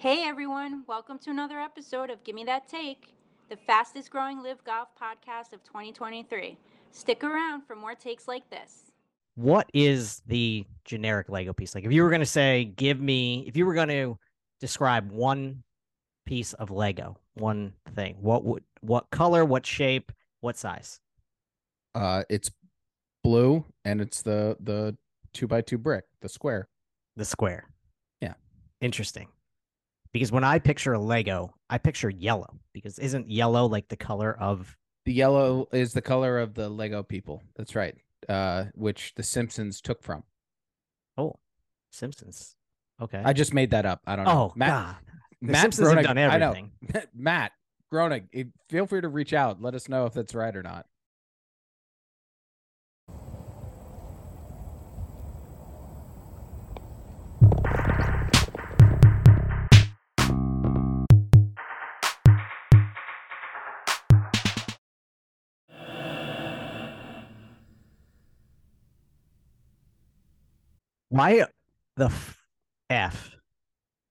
Hey everyone, welcome to another episode of Gimme That Take, the fastest growing LIV golf podcast of 2023. Stick around for more takes like this. What is the generic Lego piece? Like if you were going to say give me if you were going to describe one piece of Lego, one thing, what would what color, what shape, what size? Uh it's blue and it's the the two by two brick, the square. The square. Yeah. Interesting. Because when I picture a Lego, I picture yellow because isn't yellow like the color of The yellow is the color of the Lego people. That's right. Uh which the Simpsons took from. oh Simpsons. Okay. I just made that up. I don't know. oh God. The Matt Simpsons have done I know. everything. Matt Groening, eh, feel free to reach out. Let us know if that's right or not. Why the f,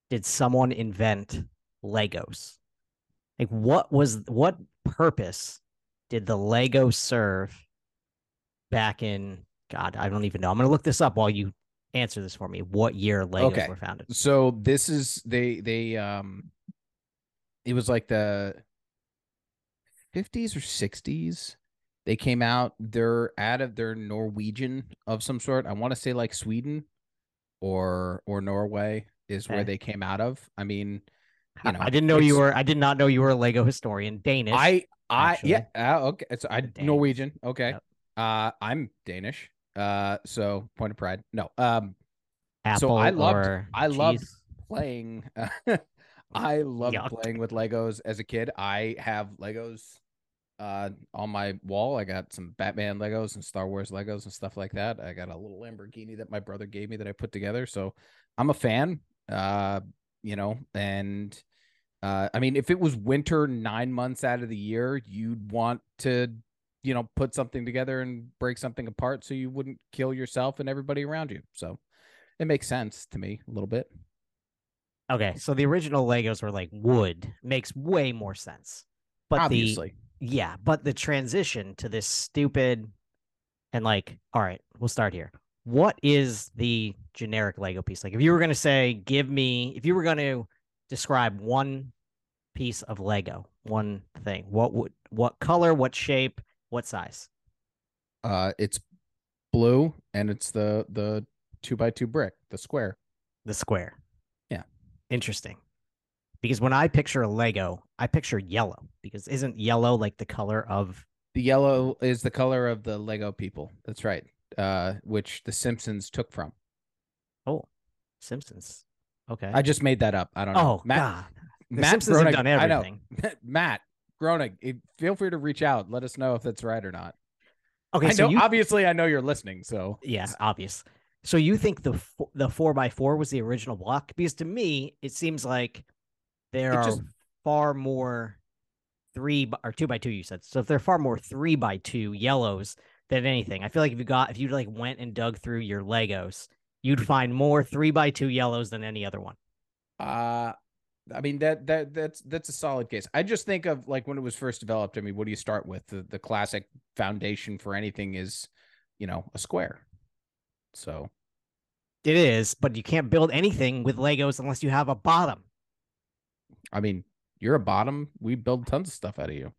did someone invent Legos? Like what was what purpose did the Lego serve back in God, I don't even know. I'm gonna look this up while you answer this for me. What year Legos Okay. were founded? So this is they they um it was like the 50s or 60s. They came out, they're out of their Norwegian of some sort. I want to say like Sweden or or Norway is where they came out of. I mean, you know, I didn't know you were I did not know you were a Lego historian. Danish. I I actually. yeah, uh, okay. It's I Danes. Norwegian. Okay. Yep. Uh I'm Danish. Uh so point of pride. No. Um Apple I loved- or I loved playing I loved Yuck. playing with Legos as a kid. I have Legos uh on my wall. I got some Batman Legos and Star Wars Legos and stuff like that. I got a little Lamborghini that my brother gave me that I put together. So I'm a fan. Uh, you know, and uh I mean if it was winter 9 months out of the year, you'd want to you know, put something together and break something apart so you wouldn't kill yourself and everybody around you. So it makes sense to me a little bit. Okay, so the original Legos were like wood. Makes way more sense. But the Obviously. Yeah, but the transition to this stupid and like, all right, we'll start here. What is the generic Lego piece? Like, if you were going to say, give me, if you were going to describe one piece of Lego, one thing, what would, what color, what shape, what size? Uh, it's blue and it's the the two by two brick, the square. The square. Yeah. Interesting. Because when I picture a Lego, I picture yellow because isn't yellow like the color of, The yellow is the color of the Lego people. That's right. Uh, which the Simpsons took from. oh, Simpsons. Okay. I just made that up. I don't know. oh, God. The Matt Simpsons have Groening- done I know. everything. Matt Groening, eh, feel free to reach out. Let us know if that's right or not. Okay, I so know. you Obviously, I know you're listening. So Yeah, obvious. So you think the the four by four was the original block? Because to me, it seems like there It are just- far more three by, or two by two. You said so. If there are far more three by two yellows than anything, I feel like if you got if you like went and dug through your Legos, you'd find more three by two yellows than any other one. Uh I mean that that that's that's a solid case. I just think of like when it was first developed. I mean, what do you start with? The the classic foundation for anything is, you know, a square. So It is, but you can't build anything with Legos unless you have a bottom. I mean, you're a bottom. We build tons of stuff out of you.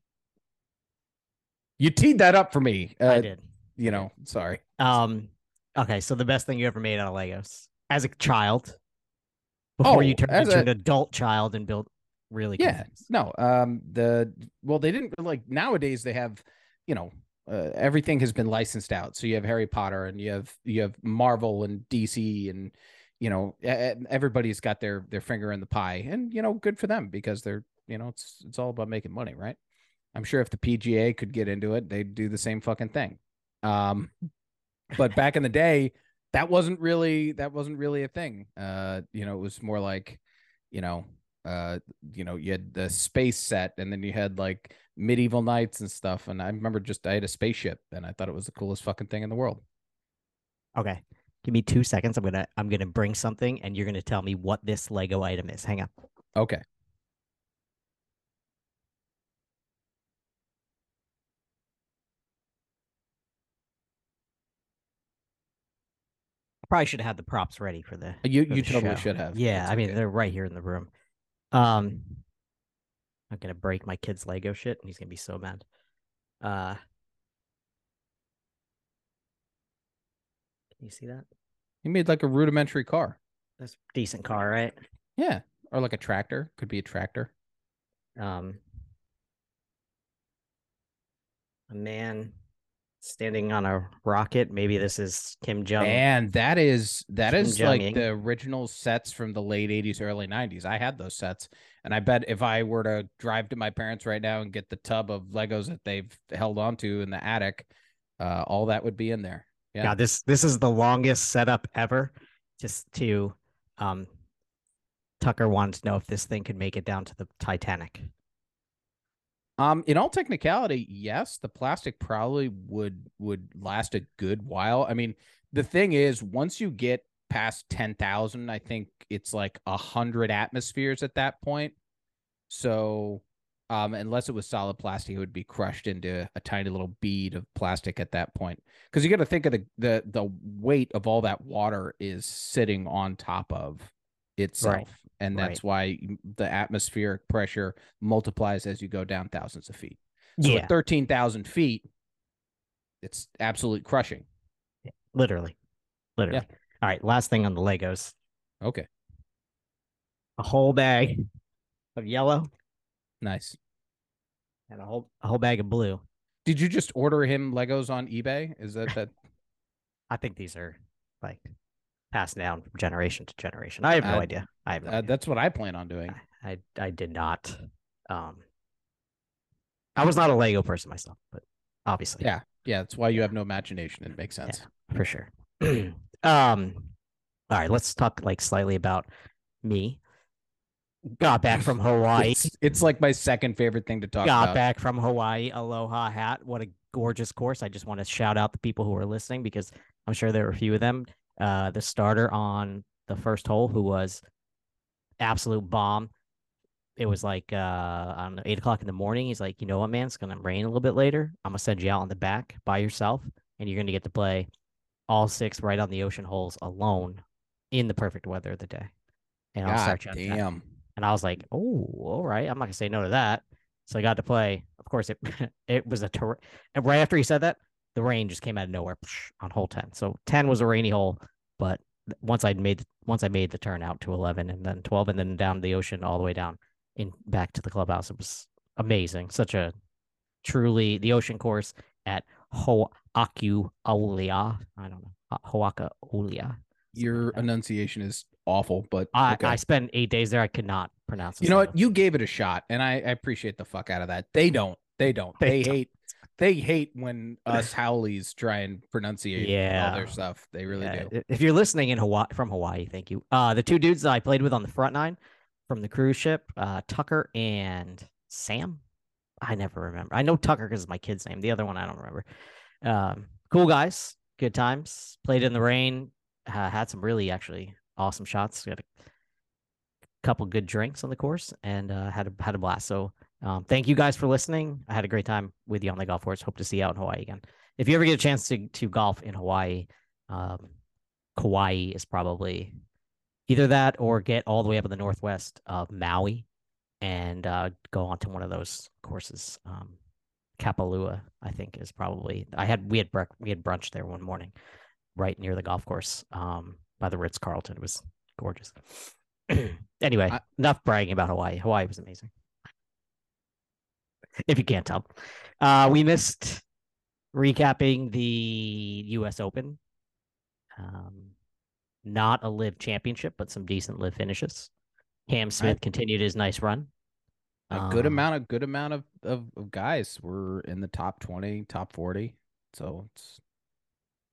You teed that up for me. Uh, I did. You know, sorry. Um. Okay, so the best thing you ever made out of Legos as a child, before you Oh, turned into a- an adult child and built really Yeah. things. No. Um. The well, they didn't like nowadays. They have, you know, uh, everything has been licensed out. So you have Harry Potter and you have you have Marvel and DC and you know everybody's got their their finger in the pie and you know good for them because they're you know it's it's all about making money, right? I'm sure if the PGA could get into it, they'd do the same fucking thing. Um, but back in the day, that wasn't really that wasn't really a thing. Uh, you know, it was more like, you know, uh, you know, you had the space set, and then you had like medieval knights and stuff. And I remember just I had a spaceship, and I thought it was the coolest fucking thing in the world. Okay. Give me two seconds. I'm gonna I'm gonna bring something and you're gonna tell me what this Lego item is. Hang on. Okay. Probably should have had the props ready for the. You for you the totally show. should have. Yeah, It's I mean okay. they're right here in the room. Um, I'm gonna break my kid's Lego shit, and he's gonna be so mad. Uh, can you see that? He made like a rudimentary car. That's a decent car, right? Yeah, or like a tractor. Could be a tractor. Um, a man standing on a rocket. Maybe this is Kim Jong. And that is that Kim is like the original sets from the late 80s, early 90s. I had those sets. And I bet if I were to drive to my parents right now and get the tub of Legos that they've held onto in the attic, uh, all that would be in there. Yeah. God, this this is the longest setup ever. Just to, um, Tucker wanted to know if this thing could make it down to the Titanic. Um, in all technicality, yes, the plastic probably would would last a good while. I mean, the thing is, once you get past ten thousand, I think it's like a hundred atmospheres at that point. So, um, unless it was solid plastic, it would be crushed into a tiny little bead of plastic at that point. Because you got to think of the the the weight of all that water is sitting on top of itself, and right. that's why the atmospheric pressure multiplies as you go down thousands of feet. So yeah, at thirteen thousand feet, it's absolute crushing. literally, literally. All right, last thing on the Legos: Okay, a whole bag of yellow nice. and a whole a whole bag of blue. Did you just order him Legos on eBay? Is that that? I think these are like passed down from generation to generation. I have no Uh, idea. I have no uh, idea. that's what I plan on doing. I I did not. Um, I was not a Lego person myself, but obviously, Yeah, yeah. That's why you have no imagination. It makes sense. for sure. um, all right, let's talk like slightly about me. Got back from Hawaii. It's, it's like my second favorite thing to talk about. Got about. back from Hawaii. Aloha hat. What a gorgeous course. I just want to shout out the people who are listening because I'm sure there were a few of them. Uh, the starter on the first hole who was absolute bomb. It was like uh I don't know, eight o'clock in the morning. He's like, you know what, man, it's gonna rain a little bit later. I'm gonna send you out on the back by yourself, and you're gonna get to play all six right on the ocean holes alone in the perfect weather of the day. And I'll God start you on that. And I was like, oh, all right. I'm not gonna say no to that. So I got to play. Of course, it it was a ter- and right after he said that, the rain just came out of nowhere on hole ten. So ten was a rainy hole, but once I made once I made the turn out to eleven and then twelve and then down the ocean all the way down in back to the clubhouse, it was amazing. Such a truly the ocean course at Hoaku Aulia. I don't know Hoaka Aulia. Your enunciation is awful, but I, okay. I spent eight days there. I could not pronounce. you know what? You gave it a shot, and I, I appreciate the fuck out of that. They don't. They don't. They They, don't. hate. They hate when us haoles try and pronunciate all Yeah. their stuff. They really Yeah, do. If you're listening in Hawaii from Hawaii, thank you. Uh, the two dudes that I played with on the front nine from the cruise ship, uh, Tucker and Sam. I never remember. I know Tucker because it's my kid's name. The other one I don't remember. Um, cool guys, good times. Played in the rain. Uh, had some really actually awesome shots. Got a couple good drinks on the course and uh, had a had a blast. So um, thank you guys for listening. I had a great time with you on the golf course. Hope to see you out in Hawaii again. If you ever get a chance to to golf in Hawaii, um, Kauai is probably either that or get all the way up in the northwest of Maui and uh, go onto one of those courses. Um, Kapalua, I think, is probably. I had we had brec- we had brunch there one morning, right near the golf course, um, by the Ritz Carlton. It was gorgeous. anyway, I- enough bragging about Hawaii. Hawaii was amazing. If you can't tell, uh, we missed recapping the U.S. Open. Um, not a LIV championship, but some decent LIV finishes. Cam Smith continued his nice run. A good Um, amount of good amount of, of, of guys were in the top twenty, top forty. So it's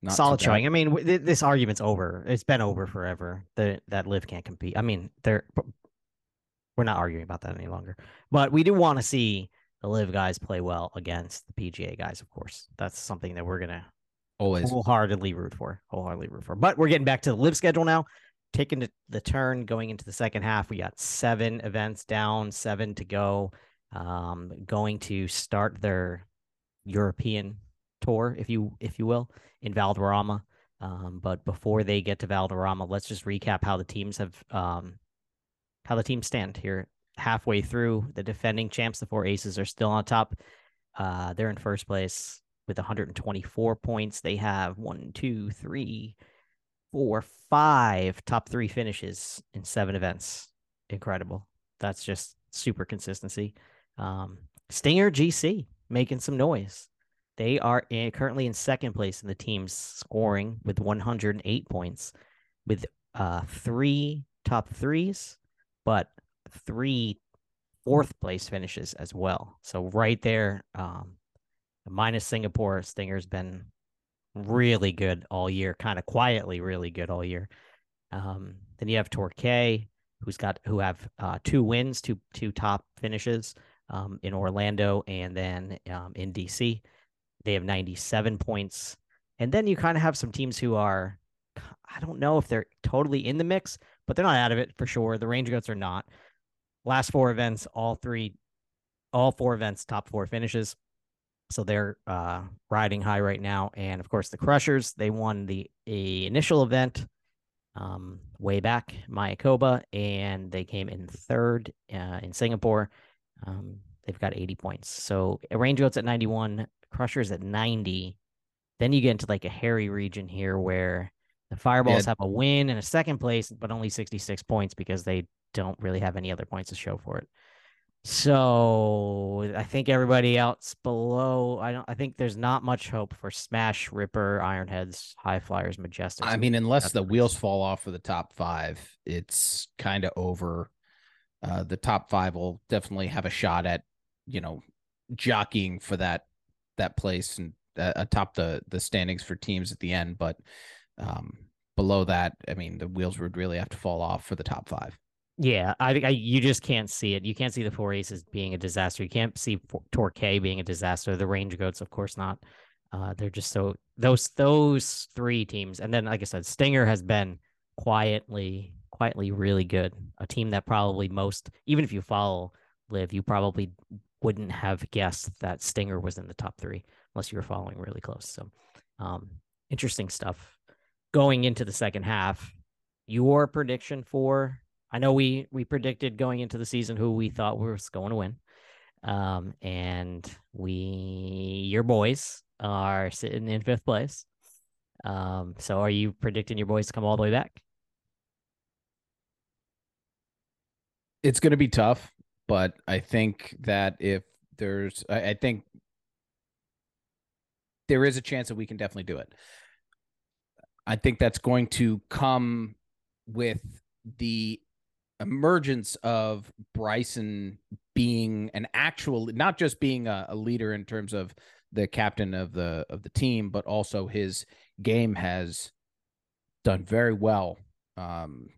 not solid showing. I mean, w- th- this argument's over. It's been over forever. The that LIV can't compete. I mean, they're we're not arguing about that any longer. But we do want to see the LIV guys play well against the PGA guys. Of course, that's something that we're gonna Always. wholeheartedly root for. Wholeheartedly root for. But we're getting back to the LIV schedule now. taking the, the turn going into the second half. We got seven events down, seven to go. Um, going to start their European tour, if you if you will, in Valderrama. Um, but before they get to Valderrama, let's just recap how the teams have um, how the teams stand here. Halfway through, the defending champs, the four aces, are still on top. Uh, they're in first place with 124 points. They have one, two, three, four, five top three finishes in seven events. Incredible. That's just super consistency. Um, Stinger GC making some noise. They are in, currently in second place in the team's scoring with 108 points, with uh, three top threes, but three fourth place finishes as well. So right there, um, minus Singapore, Stinger's been really good all year, kind of quietly really good all year. Um, then you have Torquay, who's got who have uh, two wins, two two top finishes um, in Orlando and then um, in DC. They have 97 points. And then you kind of have some teams who are, I don't know if they're totally in the mix, but they're not out of it for sure. The Range Goats are not. Last four events, all three, all four events, top four finishes. So they're uh, riding high right now. And of course, the Crushers, they won the initial event um, way back, Mayakoba, and they came in third uh, in Singapore. Um, they've got 80 points. So Range Goats at 91, Crushers at 90. Then you get into like a hairy region here where the Fireballs yeah. have a win and a second place, but only 66 points because they don't really have any other points to show for it. So I think everybody else below, I don't I think there's not much hope for Smash, Ripper, Ironheads, HyFlyers, Majestic. I mean, unless the wheels fall off for the top five, it's kind of over. Uh, the top five will definitely have a shot at, you know, jockeying for that that place and uh, atop the the standings for teams at the end. But um, below that, I mean, the wheels would really have to fall off for the top five. Yeah, I think you just can't see it. You can't see the four aces being a disaster. You can't see Torquay being a disaster. The range goats, of course, not. Uh, they're just so those those three teams, and then like I said, Stinger has been quietly quietly really good. A team that probably most, even if you follow LIV, you probably wouldn't have guessed that Stinger was in the top three unless you were following really close. So, um, interesting stuff. Going into the second half, your prediction for I know we we predicted going into the season who we thought was going to win. Um, and we your boys are sitting in fifth place. Um, so are you predicting your boys to come all the way back? It's going to be tough, but I think that if there's, I, I think there is a chance that we can definitely do it. I think that's going to come with the emergence of Bryson being an actual not just being a, a, leader in terms of the captain of the of the team but also his game has done very well um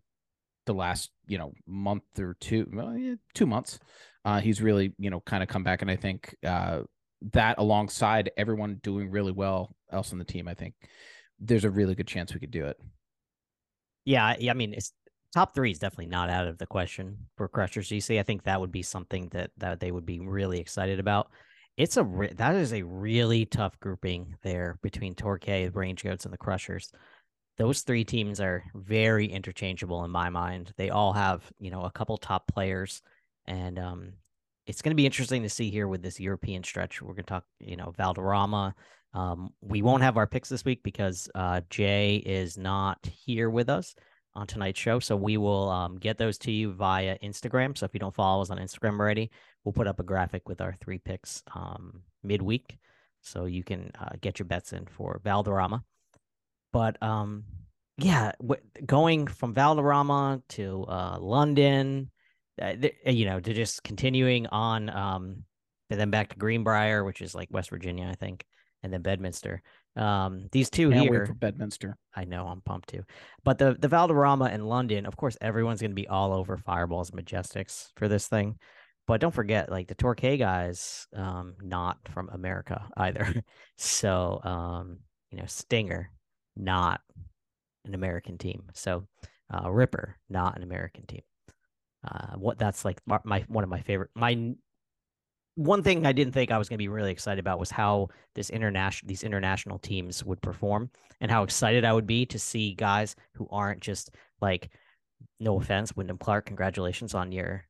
the last you know month or two well, yeah, two months uh he's really you know kind of come back and i think uh that alongside everyone doing really well else on the team i think there's a really good chance we could do it yeah, I mean, it's top three is definitely not out of the question for Crushers GC. I think that would be something that that they would be really excited about. It's a re- that is a really tough grouping there between Torquay, the Range Goats, and the Crushers. Those three teams are very interchangeable in my mind. They all have you know a couple top players, and um, it's going to be interesting to see here with this European stretch. We're going to talk you know Valderrama. Um, we won't have our picks this week because uh, Jay is not here with us on tonight's show. So we will um, get those to you via Instagram. So if you don't follow us on Instagram already, we'll put up a graphic with our three picks um, midweek, so you can uh, get your bets in for Valderrama. But um, yeah, w- going from Valderrama to uh, London, uh, th- you know, to just continuing on, um, and then back to Greenbrier, which is like West Virginia, I think, and then Bedminster. Um, these 2 Can't here Bedminster. I know I'm pumped too. But the the Valderrama in London, of course, everyone's gonna be all over Fireballs and Majesticks for this thing. But don't forget, like the Torquay guys, um, not from America either. so um, you know, Stinger, not an American team. So uh, Ripper, not an American team. Uh, what that's like my, my one of my favorite. My one thing I didn't think I was going to be really excited about was how this international these international teams would perform and how excited I would be to see guys who aren't just like no offense, Wyndham Clark, congratulations on your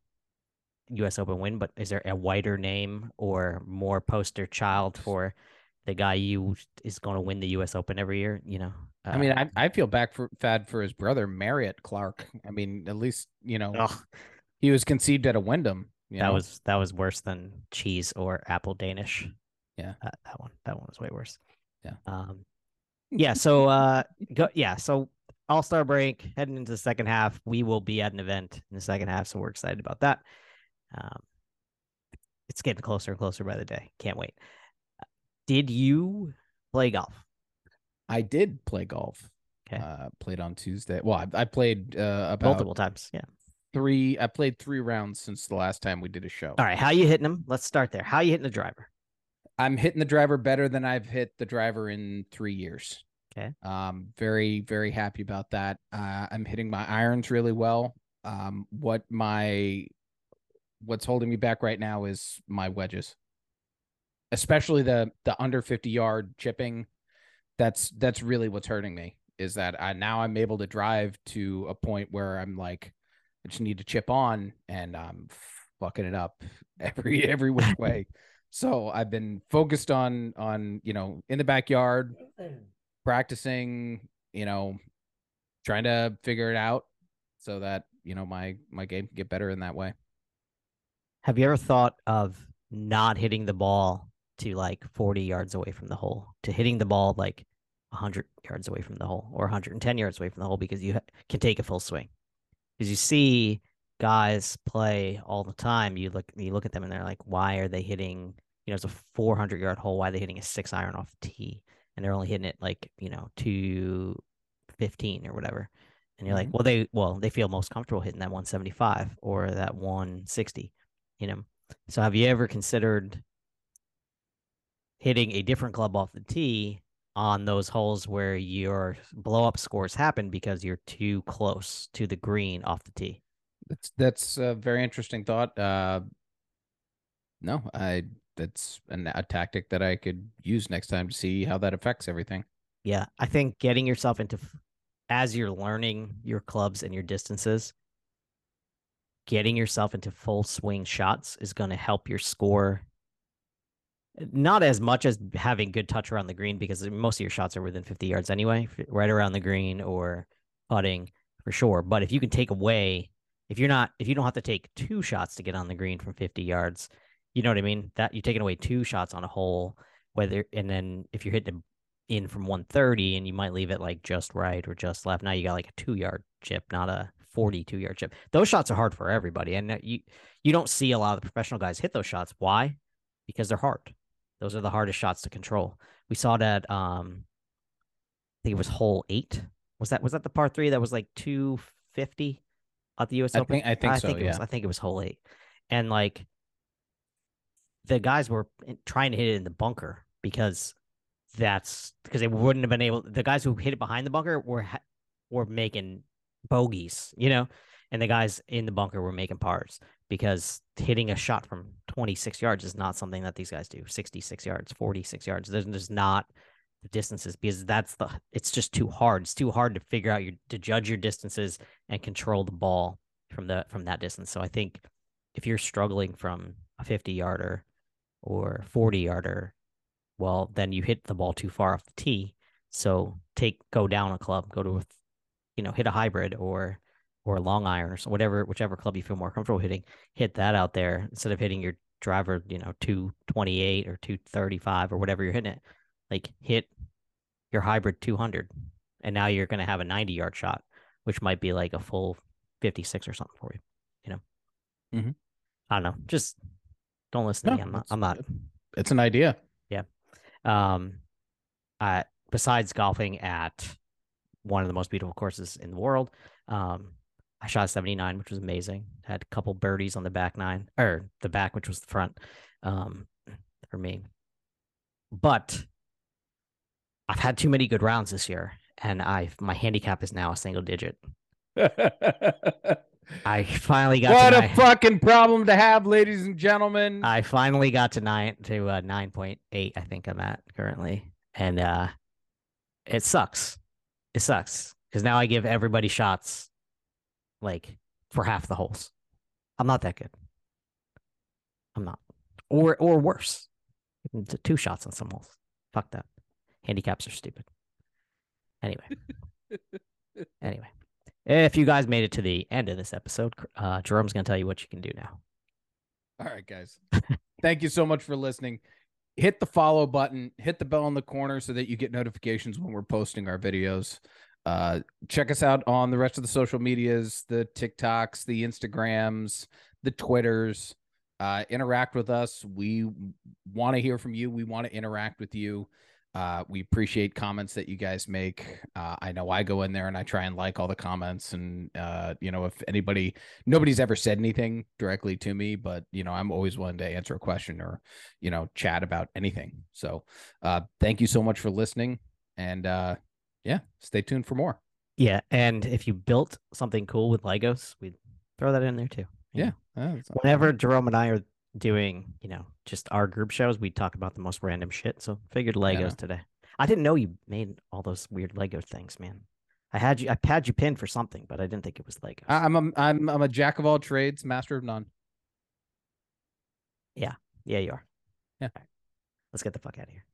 US Open win, but is there a wider name or more poster child for the guy you is going to win the US Open every year, you know? I mean, Uh, I, I feel back for bad for his brother Marriott Clark. I mean, at least you know ugh, he was conceived at a Wyndham. You that know? was that was worse than cheese or apple Danish. Yeah. That, that one that one was way worse. Yeah. Um yeah, so uh go yeah, so all-star break heading into the second half. We will be at an event in the second half, so we're excited about that. Um it's getting closer and closer by the day. Can't wait. Did you play golf? I did play golf. Okay. Uh, played on Tuesday. Well, I, I played uh, about Multiple times. Yeah. three. I played three rounds since the last time we did a show. All right. How you hitting them? Let's start there. How you hitting the driver? I'm hitting the driver better than I've hit the driver in three years. Okay. Um, very, very happy about that. Uh, I'm hitting my irons really well. Um, what my what's holding me back right now is my wedges, especially the the under 50 yard chipping. That's that's really what's hurting me. Is that I now I'm able to drive to a point where I'm like, I just need to chip on, and I'm fucking it up every every which way. So I've been focused on on you know in the backyard, practicing, you know, trying to figure it out so that you know my my game can get better in that way. Have you ever thought of not hitting the ball to like 40 yards away from the hole, to hitting the ball like 100 yards away from the hole or 110 yards away from the hole because you ha- can take a full swing? Because you see guys play all the time. You look, you look at them and they're like, why are they hitting? You know, it's a 400 yard hole. Why are they hitting a six iron off the tee? And they're only hitting it like you know 215 or whatever. And you're like, mm-hmm. well, they well they feel most comfortable hitting that 175 or that 160 you know. So have you ever considered hitting a different club off the tee on those holes where your blow up scores happen because you're too close to the green off the tee? That's that's a very interesting thought. Uh, no, I that's an, a tactic that I could use next time to see how that affects everything. Yeah, I think getting yourself into as you're learning your clubs and your distances, getting yourself into full swing shots is going to help your score. Not as much as having good touch around the green because most of your shots are within 50 yards anyway, right around the green or putting for sure. But if you can take away, if you're not, if you don't have to take two shots to get on the green from 50 yards, you know what I mean? That you're taking away two shots on a hole, whether, and then if you're hitting in from 130 and you might leave it like just right or just left. Now you got like a two yard chip, not a 42 yard chip. Those shots are hard for everybody. And uh, you, you don't see a lot of the professional guys hit those shots. Why? Because they're hard. Those are the hardest shots to control. We saw that, um, I think it was hole eight. Was that, was that the par three that was like 250 at the US I Open? think I think so. it yeah. was, I think it was hole eight. And like the guys were trying to hit it in the bunker because that's because they wouldn't have been able. The guys who hit it behind the bunker were were making bogeys, you know, and the guys in the bunker were making pars because hitting a shot from 26 yards is not something that these guys do. 66 yards, 46 yards. There's just not the distances because that's the. It's just too hard. It's too hard to figure out your to judge your distances and control the ball from the from that distance. So I think if you're struggling from a 50 yarder or 40 yarder well then you hit the ball too far off the tee so take go down a club go to a you know hit a hybrid or or a long iron or whatever whichever club you feel more comfortable hitting hit that out there instead of hitting your driver you know 228 or 235 or whatever you're hitting it like hit your hybrid 200 and now you're going to have a 90 yard shot which might be like a full 56 or something for you you know Mhm. i don't know just don't listen to me i'm not it's- i'm not It's an idea. Yeah. Um uh besides golfing at one of the most beautiful courses in the world um i shot 79 which was amazing had a couple birdies on the back nine or the back which was the front um for me but i've had too many good rounds this year and i've my handicap is now a single digit I finally got what to a nine- fucking problem to have, ladies and gentlemen. I finally got to nine to uh, nine point eight. I think I'm at currently, and uh, it sucks. It sucks because now I give everybody shots, like for half the holes. I'm not that good. I'm not, or or worse, two shots on some holes. Fuck that. Handicaps are stupid. Anyway, anyway, if you guys made it to the end of this episode, uh, Jerome's gonna tell you what you can do now. All right, guys. Thank you so much for listening. Hit the follow button, hit the bell in the corner so that you get notifications when we're posting our videos. Uh, check us out on the rest of the social medias, the TikToks, the Instagrams, the Twitters. Uh, interact with us. We want to hear from you. We want to interact with you. Uh, we appreciate comments that you guys make. Uh, I know I go in there and I try and like all the comments, and uh, you know, if anybody, nobody's ever said anything directly to me, but you know, I'm always willing to answer a question or, you know, chat about anything. So, uh, thank you so much for listening, and uh, yeah, stay tuned for more. Yeah, and if you built something cool with Legos, we'd throw that in there too. Yeah. Uh, Whenever Jerome and I are doing, you know, just our group shows, we talk about the most random shit. So figured Legos today. I didn't know you made all those weird Lego things, man. I had you, I had you pinned for something, but I didn't think it was Legos. I- I'm a, I'm I'm a jack of all trades, master of none. yeah, yeah, you are. Yeah. Right. Let's get the fuck out of here.